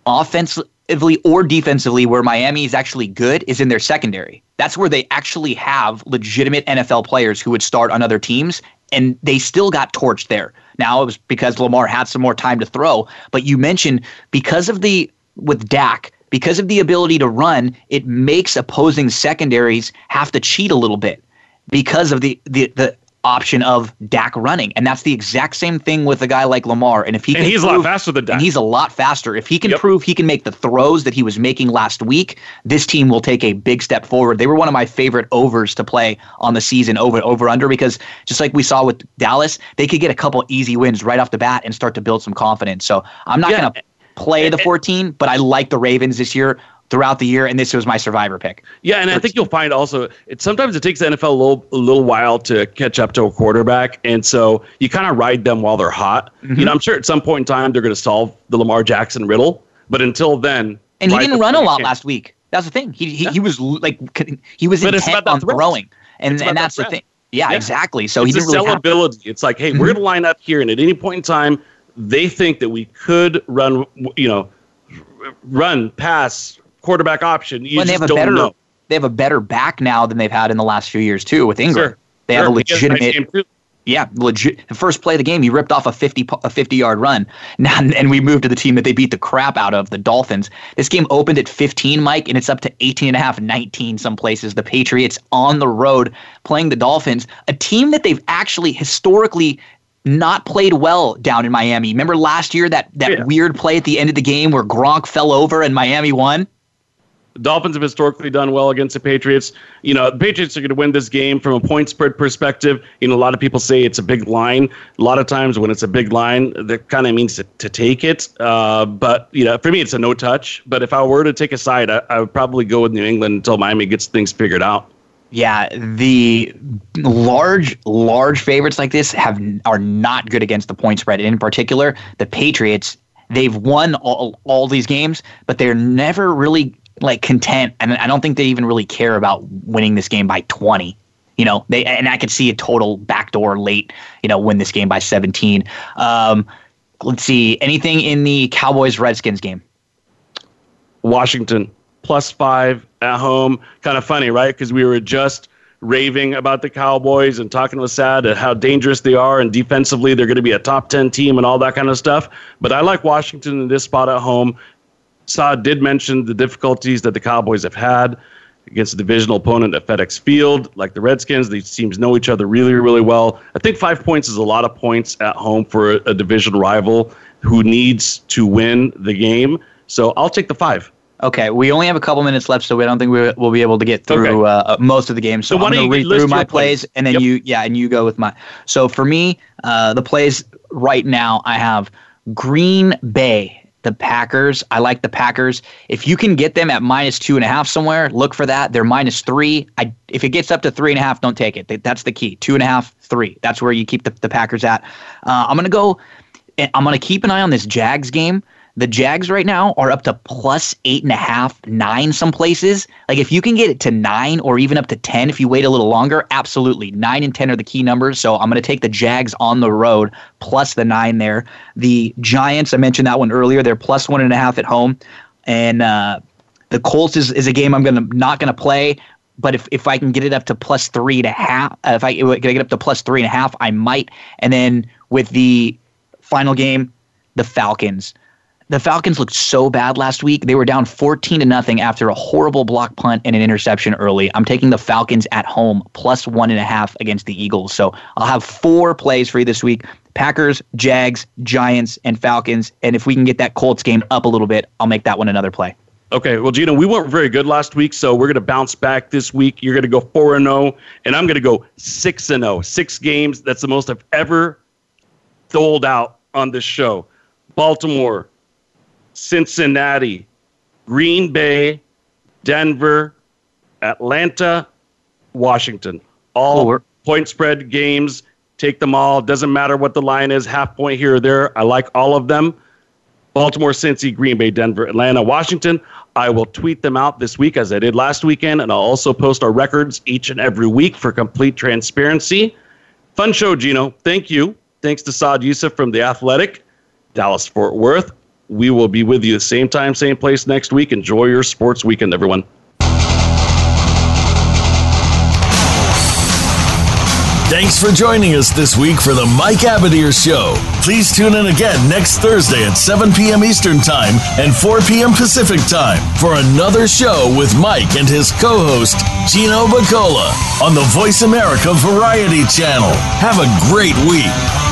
offensively or defensively where Miami is actually good is in their secondary. That's where they actually have legitimate NFL players who would start on other teams, and they still got torched there. Now it was because Lamar had some more time to throw, but you mentioned because of the with Dak, because of the ability to run, it makes opposing secondaries have to cheat a little bit because of the the, the option of Dak running. And that's the exact same thing with a guy like Lamar. And if he and can he's prove, a lot faster than Dak. And he's a lot faster. If he can Yep. prove he can make the throws that he was making last week, this team will take a big step forward. They were one of my favorite overs to play on the season over over under because just like we saw with Dallas, they could get a couple easy wins right off the bat and start to build some confidence. So I'm not Yeah. going to play the 14, but I like the Ravens this year throughout the year, and this was my survivor pick. Yeah, and I think you'll find also it sometimes it takes the NFL a little, a little while to catch up to a quarterback, and so you kind of ride them while they're hot. Mm-hmm. You know, I'm sure at some point in time they're going to solve the Lamar Jackson riddle, but until then, And he didn't run a lot last week. That's the thing. He he, he was like he was But intent on threat. throwing, and and that's that the thing. Yeah, Yeah. exactly. So it's he a didn't really have. sellability. It's like, hey, we're going to line up here, and at any point in time, they think that we could run, you know, run, pass, quarterback option. You Well, they have a better know. they have a better back now than they've had in the last few years too with Ingram. Sure. They have Sure, a a legitimate. Yeah, legit. The first play of the game, he ripped off a fifty a fifty yard run. <laughs> Now, and we moved to the team that they beat the crap out of, the Dolphins. This game opened at 15, Mike, and it's up to 18 and a half, 19 some places. The Patriots on the road playing the Dolphins, a team that they've actually historically not played well down in Miami. Remember last year that that Yeah. weird play at the end of the game where Gronk fell over and Miami won? Dolphins have historically done well against the Patriots. You know, the Patriots are going to win this game from a point spread perspective. You know, a lot of people say it's a big line. A lot of times when it's a big line, that kind of means to, to take it. Uh, but, you know, for me, it's a no touch. But if I were to take a side, I, I would probably go with New England until Miami gets things figured out. Yeah, the large, large favorites like this have are not good against the point spread. In particular, the Patriots. They've won all, all these games, but they're never really like content, and I don't think they even really care about winning this game by twenty. You know, they and I could see a total backdoor late. You know, win this game by seventeen. Um, let's see, anything in the Cowboys Redskins game? Washington plus five at home. Kind of funny, right? Because we were just raving about the Cowboys and talking with Saad at how dangerous they are and defensively they're going to be a top 10 team and all that kind of stuff. But I like Washington in this spot at home. Saad did mention the difficulties that the Cowboys have had against a divisional opponent at FedEx Field, like the Redskins. These teams know each other really, really well. I think five points is a lot of points at home for a, a division rival who needs to win the game. So I'll take the five. Okay, we only have a couple minutes left, so I don't think we will be able to get through Okay. uh, most of the game. So, So I'm going to read through my plays, plays? and then Yep. you, yeah, and you go with my. So for me, uh, the plays right now, I have Green Bay, the Packers. I like the Packers. If you can get them at minus two and a half somewhere, look for that. They're minus three. I if it gets up to three and a half, don't take it. That's the key. Two and a half, three. That's where you keep the, the Packers at. Uh, I'm going to go. I'm going to keep an eye on this Jags game. The Jags right now are up to plus eight and a half, nine some places. Like if you can get it to nine or even up to 10 if you wait a little longer, absolutely. Nine and 10 are the key numbers. So I'm going to take the Jags on the road plus the nine there. The Giants, I mentioned that one earlier. They're plus one and a half at home. And uh, the Colts is, is a game I'm gonna not gonna play. But if, if I can get it up to plus three and a half, uh, if I can I get up to plus three and a half, I might. And then with the final game, the Falcons. The Falcons looked so bad last week. They were down 14 to nothing after a horrible block punt and an interception early. I'm taking the Falcons at home plus one and a half against the Eagles. So I'll have four plays for you this week. Packers, Jags, Giants, and Falcons. And if we can get that Colts game up a little bit, I'll make that one another play. Okay, well, Gino, we weren't very good last week, so we're going to bounce back this week. You're going to go 4 and 0, and I'm going to go 6 and 0. Six games. That's the most I've ever doled out on this show. Baltimore, Cincinnati, Green Bay, Denver, Atlanta, Washington. All Cool. point spread games. Take them all. Doesn't matter what the line is, half point here or there. I like all of them. Baltimore, Cincy, Green Bay, Denver, Atlanta, Washington. I will tweet them out this week as I did last weekend, and I'll also post our records each and every week for complete transparency. Fun show, Gino. Thank you. Thanks to Saad Yousuf from The Athletic, Dallas Fort Worth. We will be with you same time, same place next week. Enjoy your sports weekend, everyone. Thanks for joining us this week for the Mike Abadir Show. Please tune in again next Thursday at 7 p.m. Eastern Time and 4 p.m. Pacific Time for another show with Mike and his co host, Gino Bacola, on the Voice America Variety Channel. Have a great week.